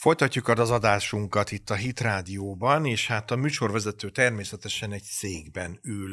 Folytatjuk az adásunkat itt a Hit Rádióban, és hát a műsorvezető természetesen egy székben ül.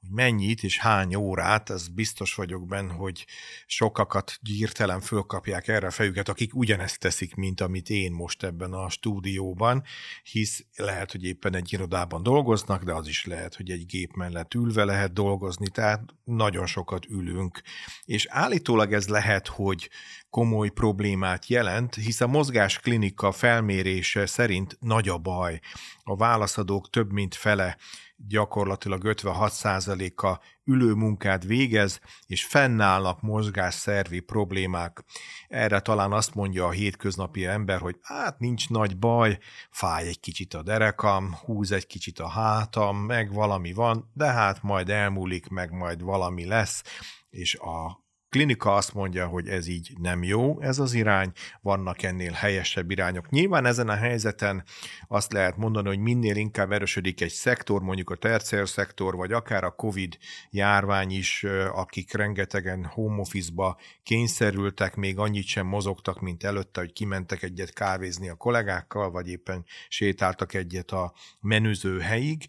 Hogy mennyit és hány órát, ez biztos vagyok benne, hogy sokakat gyírtelen fölkapják erre a fejüket, akik ugyanezt teszik, mint amit én most ebben a stúdióban, hisz lehet, hogy éppen egy irodában dolgoznak, de az is lehet, hogy egy gép mellett ülve lehet dolgozni, tehát nagyon sokat ülünk. És állítólag ez lehet, hogy komoly problémát jelent, hisz a mozgásklinika felmérése szerint nagy a baj. A válaszadók több mint fele, gyakorlatilag 56%-a ülő munkát végez, és fennállnak mozgásszervi problémák. Erre talán azt mondja a hétköznapi ember, hogy hát nincs nagy baj, fáj egy kicsit a derekam, húz egy kicsit a hátam, meg valami van, de hát majd elmúlik, meg majd valami lesz, és a klinika azt mondja, hogy ez így nem jó, ez az irány, vannak ennél helyesebb irányok. Nyilván ezen a helyzeten azt lehet mondani, hogy minél inkább erősödik egy szektor, mondjuk a terciár szektor, vagy akár a COVID járvány is, akik rengetegen home office-ba kényszerültek, még annyit sem mozogtak, mint előtte, hogy kimentek egyet kávézni a kollégákkal, vagy éppen sétáltak egyet a menüző helyig.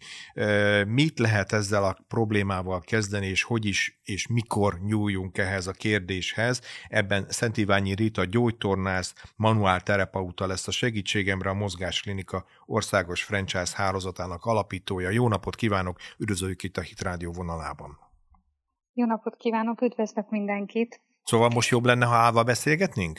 Mit lehet ezzel a problémával kezdeni, és hogy is, és mikor nyúljunk ehhez a kérdéshez. Ebben Szent Iványi Rita gyógytornász, manuál terapeuta lesz a segítségemre, a Mozgásklinika országos franchise hálózatának alapítója. Jó napot kívánok, üdvözöljük itt a Hit Rádió vonalában. Jó napot kívánok, üdvözlök mindenkit. Szóval most jobb lenne, ha állva beszélgetnénk?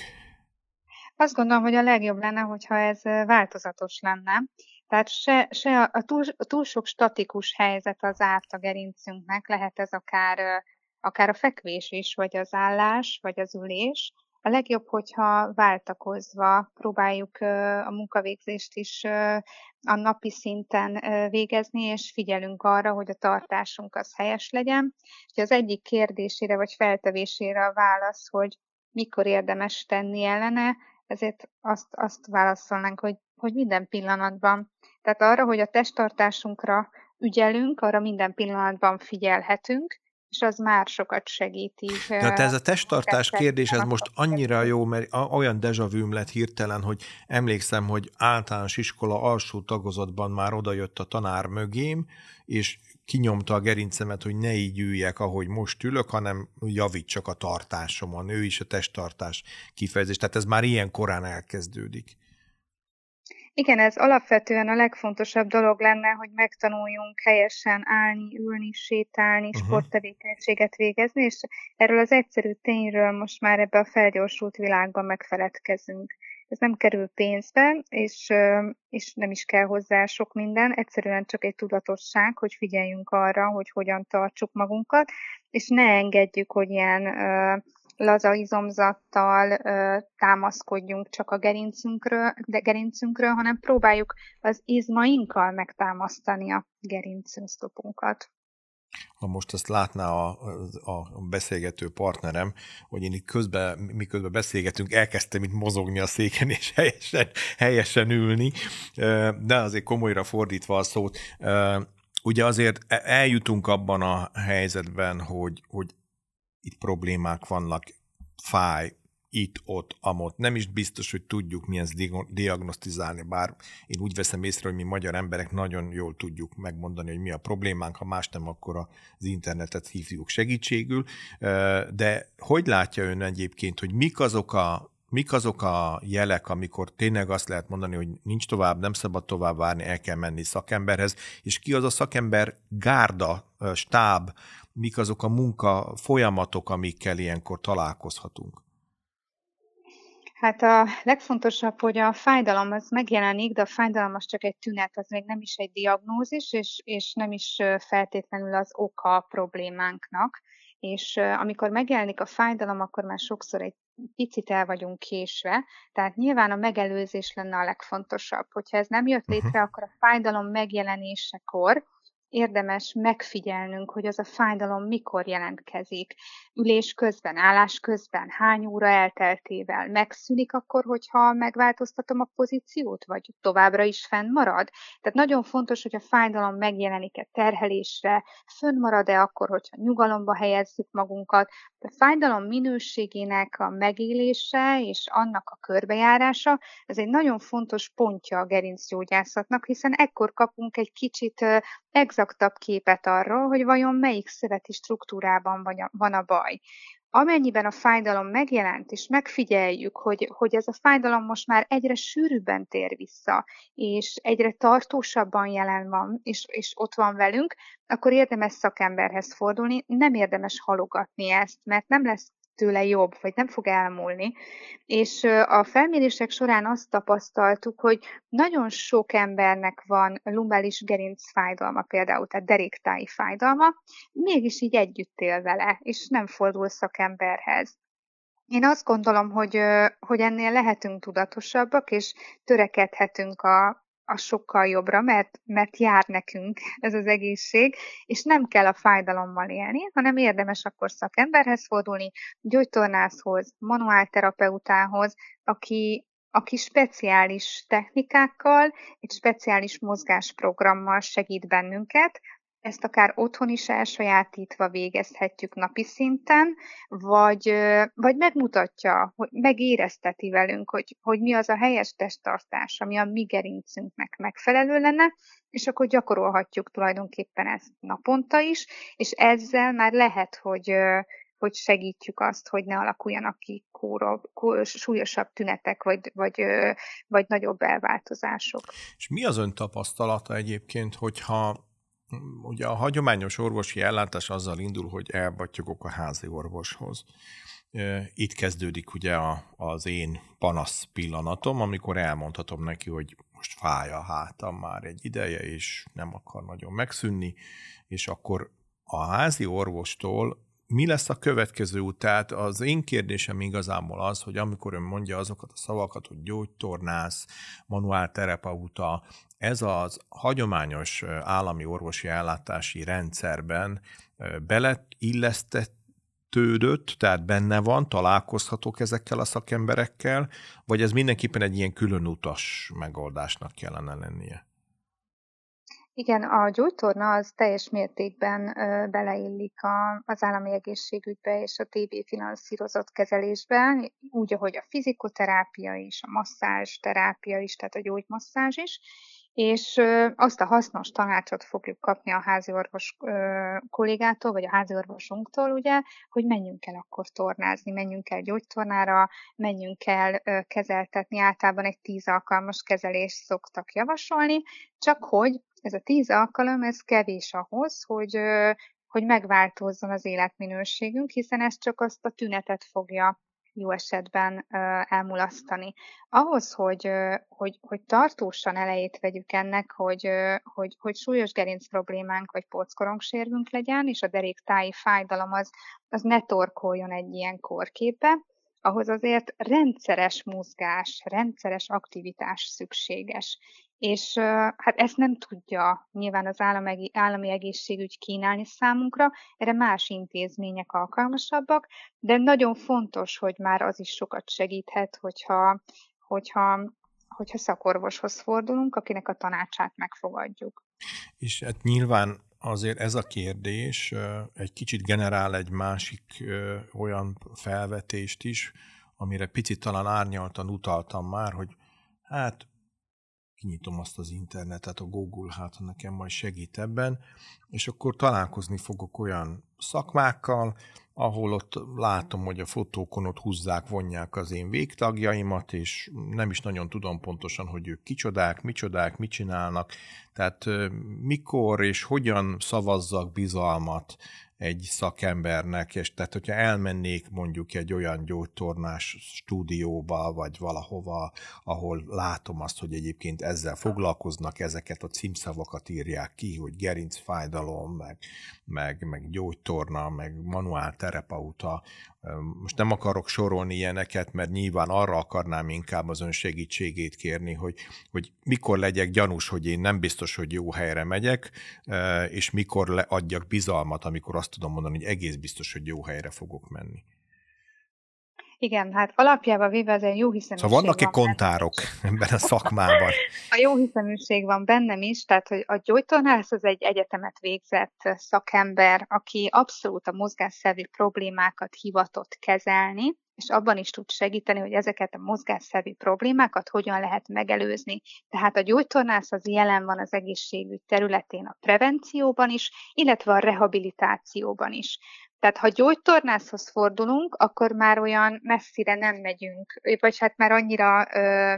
Azt gondolom, hogy a legjobb lenne, hogyha ez változatos lenne. Tehát se, se a, túl, a túl sok statikus helyzet az átlagerincünknek, lehet ez akár akár a fekvés is, vagy az állás, vagy az ülés. A legjobb, hogyha váltakozva próbáljuk a munkavégzést is a napi szinten végezni, és figyelünk arra, hogy a tartásunk az helyes legyen. És az egyik kérdésére vagy feltevésére a válasz, hogy mikor érdemes tenni ellene, ezért azt, azt válaszolnánk, hogy, hogy minden pillanatban. Tehát arra, hogy a testtartásunkra ügyelünk, arra minden pillanatban figyelhetünk, és az már sokat segíti. Tehát ez a testtartás kérdés, ez most annyira jó, mert olyan dejavűm lett hirtelen, hogy emlékszem, hogy általános iskola alsó tagozatban már odajött a tanár mögém, és kinyomta a gerincemet, hogy ne így üljek, ahogy most ülök, hanem javítsak a tartásomon. Ő is a testtartás kifejezés. Tehát ez már ilyen korán elkezdődik. Igen, ez alapvetően a legfontosabb dolog lenne, hogy megtanuljunk helyesen állni, ülni, sétálni, uh-huh. sporttevékenységet végezni, és erről az egyszerű tényről most már ebbe a felgyorsult világban megfeledkezünk. Ez nem kerül pénzbe, és, és nem is kell hozzá sok minden, egyszerűen csak egy tudatosság, hogy figyeljünk arra, hogy hogyan tartsuk magunkat, és ne engedjük, hogy ilyen laza izomzattal ö, támaszkodjunk csak a gerincünkről, de gerincünkről, hanem próbáljuk az izmainkkal megtámasztani a gerincsztopunkat. Ha most ezt látná a, a beszélgető partnerem, hogy én itt közben, miközben beszélgetünk, elkezdtem itt mozogni a széken, és helyesen, helyesen ülni, de azért komolyra fordítva a szót, ugye azért e, eljutunk abban a helyzetben, hogy, hogy itt problémák vannak, fáj, itt, ott, amott. Nem is biztos, hogy tudjuk mi ezt diagnosztizálni, bár én úgy veszem észre, hogy mi magyar emberek nagyon jól tudjuk megmondani, hogy mi a problémánk, ha más nem, akkor az internetet hívjuk segítségül. De hogy látja ön egyébként, hogy mik azok a mik azok a jelek, amikor tényleg azt lehet mondani, hogy nincs tovább, nem szabad tovább várni, el kell menni szakemberhez, és ki az a szakember gárda, stáb, mik azok a munka folyamatok, amikkel ilyenkor találkozhatunk? Hát a legfontosabb, hogy a fájdalom az megjelenik, de a fájdalom az csak egy tünet, az még nem is egy diagnózis, és, és nem is feltétlenül az oka a problémánknak. És amikor megjelenik a fájdalom, akkor már sokszor egy picit el vagyunk késve, tehát nyilván a megelőzés lenne a legfontosabb. Hogyha ez nem jött létre, uh-huh. akkor a fájdalom megjelenésekor érdemes megfigyelnünk, hogy az a fájdalom mikor jelentkezik. Ülés közben, állás közben, hány óra elteltével. Megszűnik akkor, hogyha megváltoztatom a pozíciót, vagy továbbra is fennmarad? Tehát nagyon fontos, hogy a fájdalom megjelenik-e terhelésre, fönnmarad-e akkor, hogyha nyugalomba helyezzük magunkat, A fájdalom minőségének a megélése és annak a körbejárása, ez egy nagyon fontos pontja a gerincgyógyászatnak, hiszen ekkor kapunk egy kicsit exaktabb képet arról, hogy vajon melyik szöveti struktúrában van a baj. Amennyiben a fájdalom megjelent, és megfigyeljük, hogy, hogy ez a fájdalom most már egyre sűrűbben tér vissza, és egyre tartósabban jelen van, és, és ott van velünk, akkor érdemes szakemberhez fordulni, nem érdemes halogatni ezt, mert nem lesz tőle jobb, vagy nem fog elmúlni. És a felmérések során azt tapasztaltuk, hogy nagyon sok embernek van lumbális gerinc fájdalma, például, tehát deréktáji fájdalma, mégis így együtt él vele, és nem fordul szakemberhez. Én azt gondolom, hogy, hogy ennél lehetünk tudatosabbak, és törekedhetünk a, a sokkal jobbra, mert, mert jár nekünk ez az egészség, és nem kell a fájdalommal élni, hanem érdemes akkor szakemberhez fordulni, gyógytornászhoz, manuálterapeutához, aki, aki speciális technikákkal, egy speciális mozgásprogrammal segít bennünket, ezt akár otthon is elsajátítva végezhetjük napi szinten, vagy, vagy megmutatja, hogy megérezteti velünk, hogy, hogy mi az a helyes testtartás, ami a mi gerincünknek megfelelő lenne, és akkor gyakorolhatjuk tulajdonképpen ezt naponta is, és ezzel már lehet, hogy, hogy segítjük azt, hogy ne alakuljanak ki kóró, kóró, súlyosabb tünetek, vagy, vagy, vagy nagyobb elváltozások. És mi az ön tapasztalata egyébként, hogyha Ugye a hagyományos orvosi ellátás azzal indul, hogy elbattyogok a házi orvoshoz. Itt kezdődik ugye a, az én panasz pillanatom, amikor elmondhatom neki, hogy most fáj a hátam már egy ideje, és nem akar nagyon megszűnni, és akkor a házi orvostól mi lesz a következő? Tehát az én kérdésem igazából az, hogy amikor ön mondja azokat a szavakat, hogy gyógytornász, manuálterapeuta, ez az hagyományos állami orvosi ellátási rendszerben beleillesztett tehát benne van, találkozhatok ezekkel a szakemberekkel, vagy ez mindenképpen egy ilyen külön utas megoldásnak kellene lennie? Igen, a gyógytorna az teljes mértékben beleillik a, az állami egészségügybe és a TB finanszírozott kezelésbe, úgy, ahogy a fizikoterápia is, a masszázs terápia is, tehát a gyógymasszázs is, és azt a hasznos tanácsot fogjuk kapni a háziorvos kollégától, vagy a háziorvosunktól, ugye, hogy menjünk el akkor tornázni, menjünk el gyógytornára, menjünk el kezeltetni, általában egy tíz alkalmas kezelést szoktak javasolni, csak hogy ez a tíz alkalom, ez kevés ahhoz, hogy, hogy megváltozzon az életminőségünk, hiszen ez csak azt a tünetet fogja jó esetben elmulasztani. Ahhoz, hogy, hogy, hogy tartósan elejét vegyük ennek, hogy, hogy, hogy súlyos gerinc problémánk vagy polckorongsérvünk legyen, és a deréktáji fájdalom az, az ne torkoljon egy ilyen korképe, ahhoz azért rendszeres mozgás, rendszeres aktivitás szükséges. És hát ezt nem tudja nyilván az állami, állami egészségügy kínálni számunkra, erre más intézmények alkalmasabbak, de nagyon fontos, hogy már az is sokat segíthet, hogyha, hogyha, hogyha szakorvoshoz fordulunk, akinek a tanácsát megfogadjuk. És hát nyilván azért ez a kérdés egy kicsit generál egy másik olyan felvetést is, amire picit talán árnyaltan utaltam már, hogy hát kinyitom azt az internetet, a Google, hát nekem majd segít ebben, és akkor találkozni fogok olyan szakmákkal, ahol ott látom, hogy a fotókon ott húzzák, vonják az én végtagjaimat, és nem is nagyon tudom pontosan, hogy ők kicsodák, micsodák, mit csinálnak. Tehát mikor és hogyan szavazzak bizalmat egy szakembernek, és tehát hogyha elmennék mondjuk egy olyan gyógytornás stúdióba, vagy valahova, ahol látom azt, hogy egyébként ezzel foglalkoznak, ezeket a címszavakat írják ki, hogy gerincfájdalom, meg, meg, meg gyógytorna, meg manuál terapeuta, most nem akarok sorolni ilyeneket, mert nyilván arra akarnám inkább az ön segítségét kérni, hogy, hogy mikor legyek gyanús, hogy én nem biztos, hogy jó helyre megyek, és mikor adjak bizalmat, amikor azt tudom mondani, hogy egész biztos, hogy jó helyre fogok menni. Igen, hát alapjában véve egy jó hiszeműség Szóval vannak-e van kontárok benne. ebben a szakmában? A jó hiszeműség van bennem is, tehát hogy a gyógytornász az egy egyetemet végzett szakember, aki abszolút a mozgásszervi problémákat hivatott kezelni, és abban is tud segíteni, hogy ezeket a mozgásszervi problémákat hogyan lehet megelőzni. Tehát a gyógytornász az jelen van az egészségügy területén a prevencióban is, illetve a rehabilitációban is. Tehát ha gyógytornászhoz fordulunk, akkor már olyan messzire nem megyünk, vagy hát már annyira ö,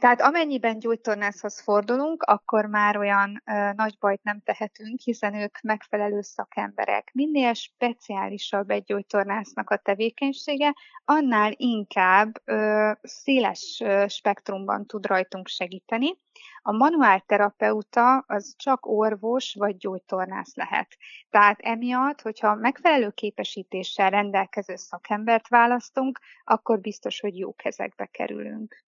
tehát amennyiben gyógytornászhoz fordulunk, akkor már olyan ö, nagy bajt nem tehetünk, hiszen ők megfelelő szakemberek. Minél speciálisabb egy gyógytornásznak a tevékenysége, annál inkább ö, széles ö, spektrumban tud rajtunk segíteni. A manuálterapeuta az csak orvos vagy gyógytornász lehet. Tehát emiatt, hogyha megfelelő képesítéssel rendelkező szakembert választunk, akkor biztos, hogy jó kezekbe kerülünk.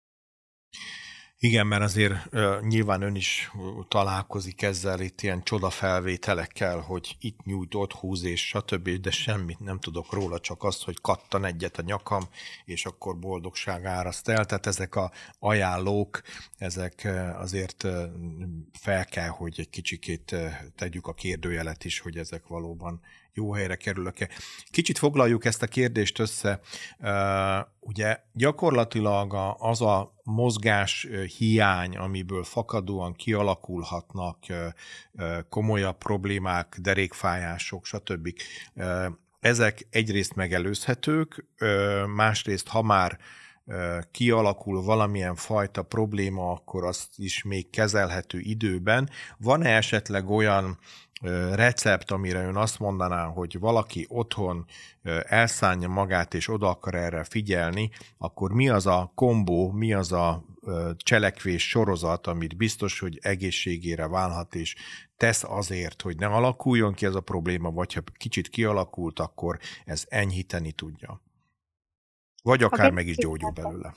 Igen, mert azért uh, nyilván ön is találkozik ezzel itt ilyen csodafelvételekkel, hogy itt nyújt, ott húz és stb., de semmit nem tudok róla, csak azt, hogy kattan egyet a nyakam, és akkor boldogság áraszt el. Tehát ezek a ajánlók, ezek azért fel kell, hogy egy kicsikét tegyük a kérdőjelet is, hogy ezek valóban jó helyre kerülök-e. Kicsit foglaljuk ezt a kérdést össze. Ugye gyakorlatilag az a mozgás hiány, amiből fakadóan kialakulhatnak komolyabb problémák, derékfájások, stb. Ezek egyrészt megelőzhetők, másrészt, ha már kialakul valamilyen fajta probléma, akkor azt is még kezelhető időben. Van-e esetleg olyan recept, amire ön azt mondaná, hogy valaki otthon elszánja magát és oda akar erre figyelni, akkor mi az a kombó, mi az a cselekvés sorozat, amit biztos, hogy egészségére válhat, és tesz azért, hogy ne alakuljon ki ez a probléma, vagy ha kicsit kialakult, akkor ez enyhíteni tudja. Vagy akár meg is gyógyul belőle.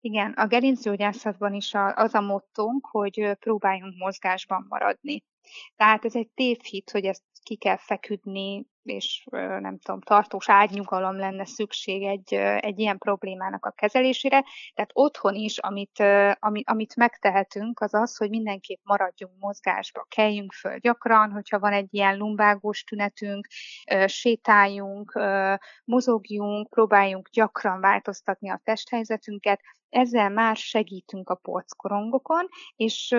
Igen, a gerincgyógyászatban is az a mottónk, hogy próbáljunk mozgásban maradni. Tehát ez egy tévhit, hogy ezt ki kell feküdni, és nem tudom, tartós ágynyugalom lenne szükség egy, egy ilyen problémának a kezelésére. Tehát otthon is, amit, amit, amit megtehetünk, az az, hogy mindenképp maradjunk mozgásba, keljünk föl gyakran, hogyha van egy ilyen lumbágós tünetünk, sétáljunk, mozogjunk, próbáljunk gyakran változtatni a testhelyzetünket, ezzel már segítünk a porckorongokon, és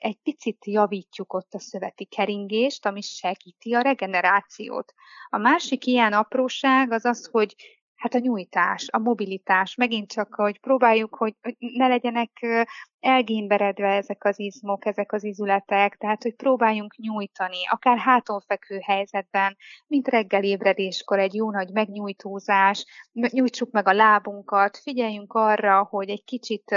egy picit javítjuk ott a szöveti keringést, ami segíti a regenerációt. A másik ilyen apróság az az, hogy hát a nyújtás, a mobilitás, megint csak, hogy próbáljuk, hogy ne legyenek elgémberedve ezek az izmok, ezek az izületek, tehát, hogy próbáljunk nyújtani, akár hátonfekvő helyzetben, mint reggel ébredéskor egy jó nagy megnyújtózás, nyújtsuk meg a lábunkat, figyeljünk arra, hogy egy kicsit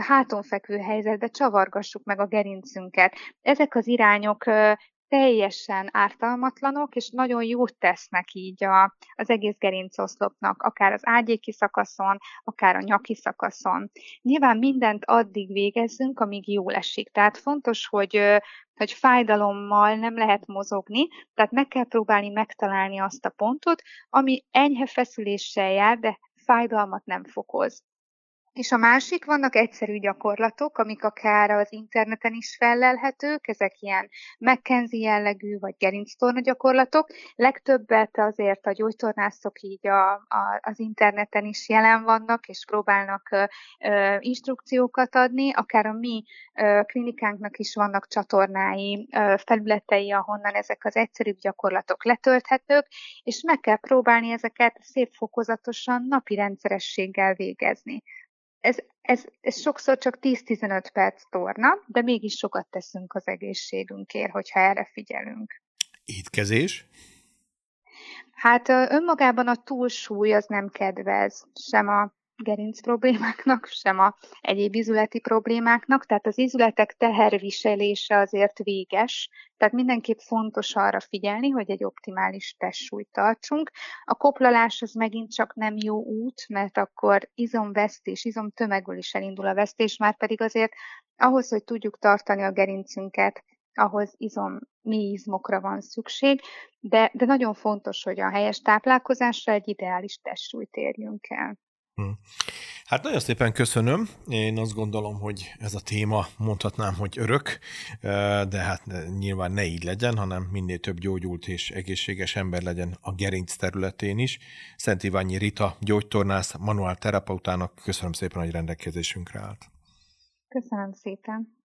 hátonfekvő helyzetbe csavargassuk meg a gerincünket. Ezek az irányok teljesen ártalmatlanok, és nagyon jót tesznek így a, az egész gerincoszlopnak, akár az ágyéki szakaszon, akár a nyaki szakaszon. Nyilván mindent addig végezzünk, amíg jól esik. Tehát fontos, hogy hogy fájdalommal nem lehet mozogni, tehát meg kell próbálni megtalálni azt a pontot, ami enyhe feszüléssel jár, de fájdalmat nem fokoz. És a másik, vannak egyszerű gyakorlatok, amik akár az interneten is fellelhetők, ezek ilyen McKenzie jellegű vagy gerinctorna gyakorlatok. Legtöbbet azért a gyógytornászok így a, a, az interneten is jelen vannak, és próbálnak ö, ö, instrukciókat adni, akár a mi ö, klinikánknak is vannak csatornái, ö, felületei, ahonnan ezek az egyszerűbb gyakorlatok letölthetők, és meg kell próbálni ezeket szép fokozatosan, napi rendszerességgel végezni ez, ez, ez sokszor csak 10-15 perc torna, de mégis sokat teszünk az egészségünkért, hogyha erre figyelünk. Étkezés? Hát önmagában a túlsúly az nem kedvez sem a gerinc problémáknak, sem a egyéb izületi problémáknak, tehát az izületek teherviselése azért véges, tehát mindenképp fontos arra figyelni, hogy egy optimális testsúlyt tartsunk. A koplalás az megint csak nem jó út, mert akkor izomvesztés, izomtömegből is elindul a vesztés, már pedig azért ahhoz, hogy tudjuk tartani a gerincünket ahhoz izom, mély izmokra van szükség, de, de nagyon fontos, hogy a helyes táplálkozásra egy ideális testsúlyt érjünk el. Hm. Hát nagyon szépen köszönöm. Én azt gondolom, hogy ez a téma mondhatnám, hogy örök, de hát nyilván ne így legyen, hanem minél több gyógyult és egészséges ember legyen a gerinc területén is. Szent Iványi Rita, gyógytornász, manuál terapeutának köszönöm szépen, hogy rendelkezésünkre állt. Köszönöm szépen.